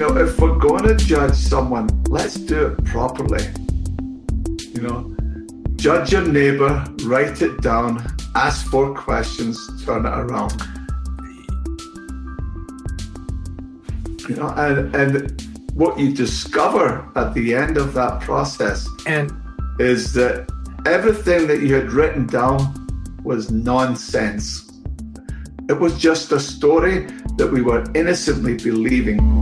know, if we're going to judge someone, let's do it properly. You know, judge your neighbor, write it down, ask four questions, turn it around. You know, and and what you discover at the end of that process and is that everything that you had written down was nonsense. It was just a story that we were innocently believing.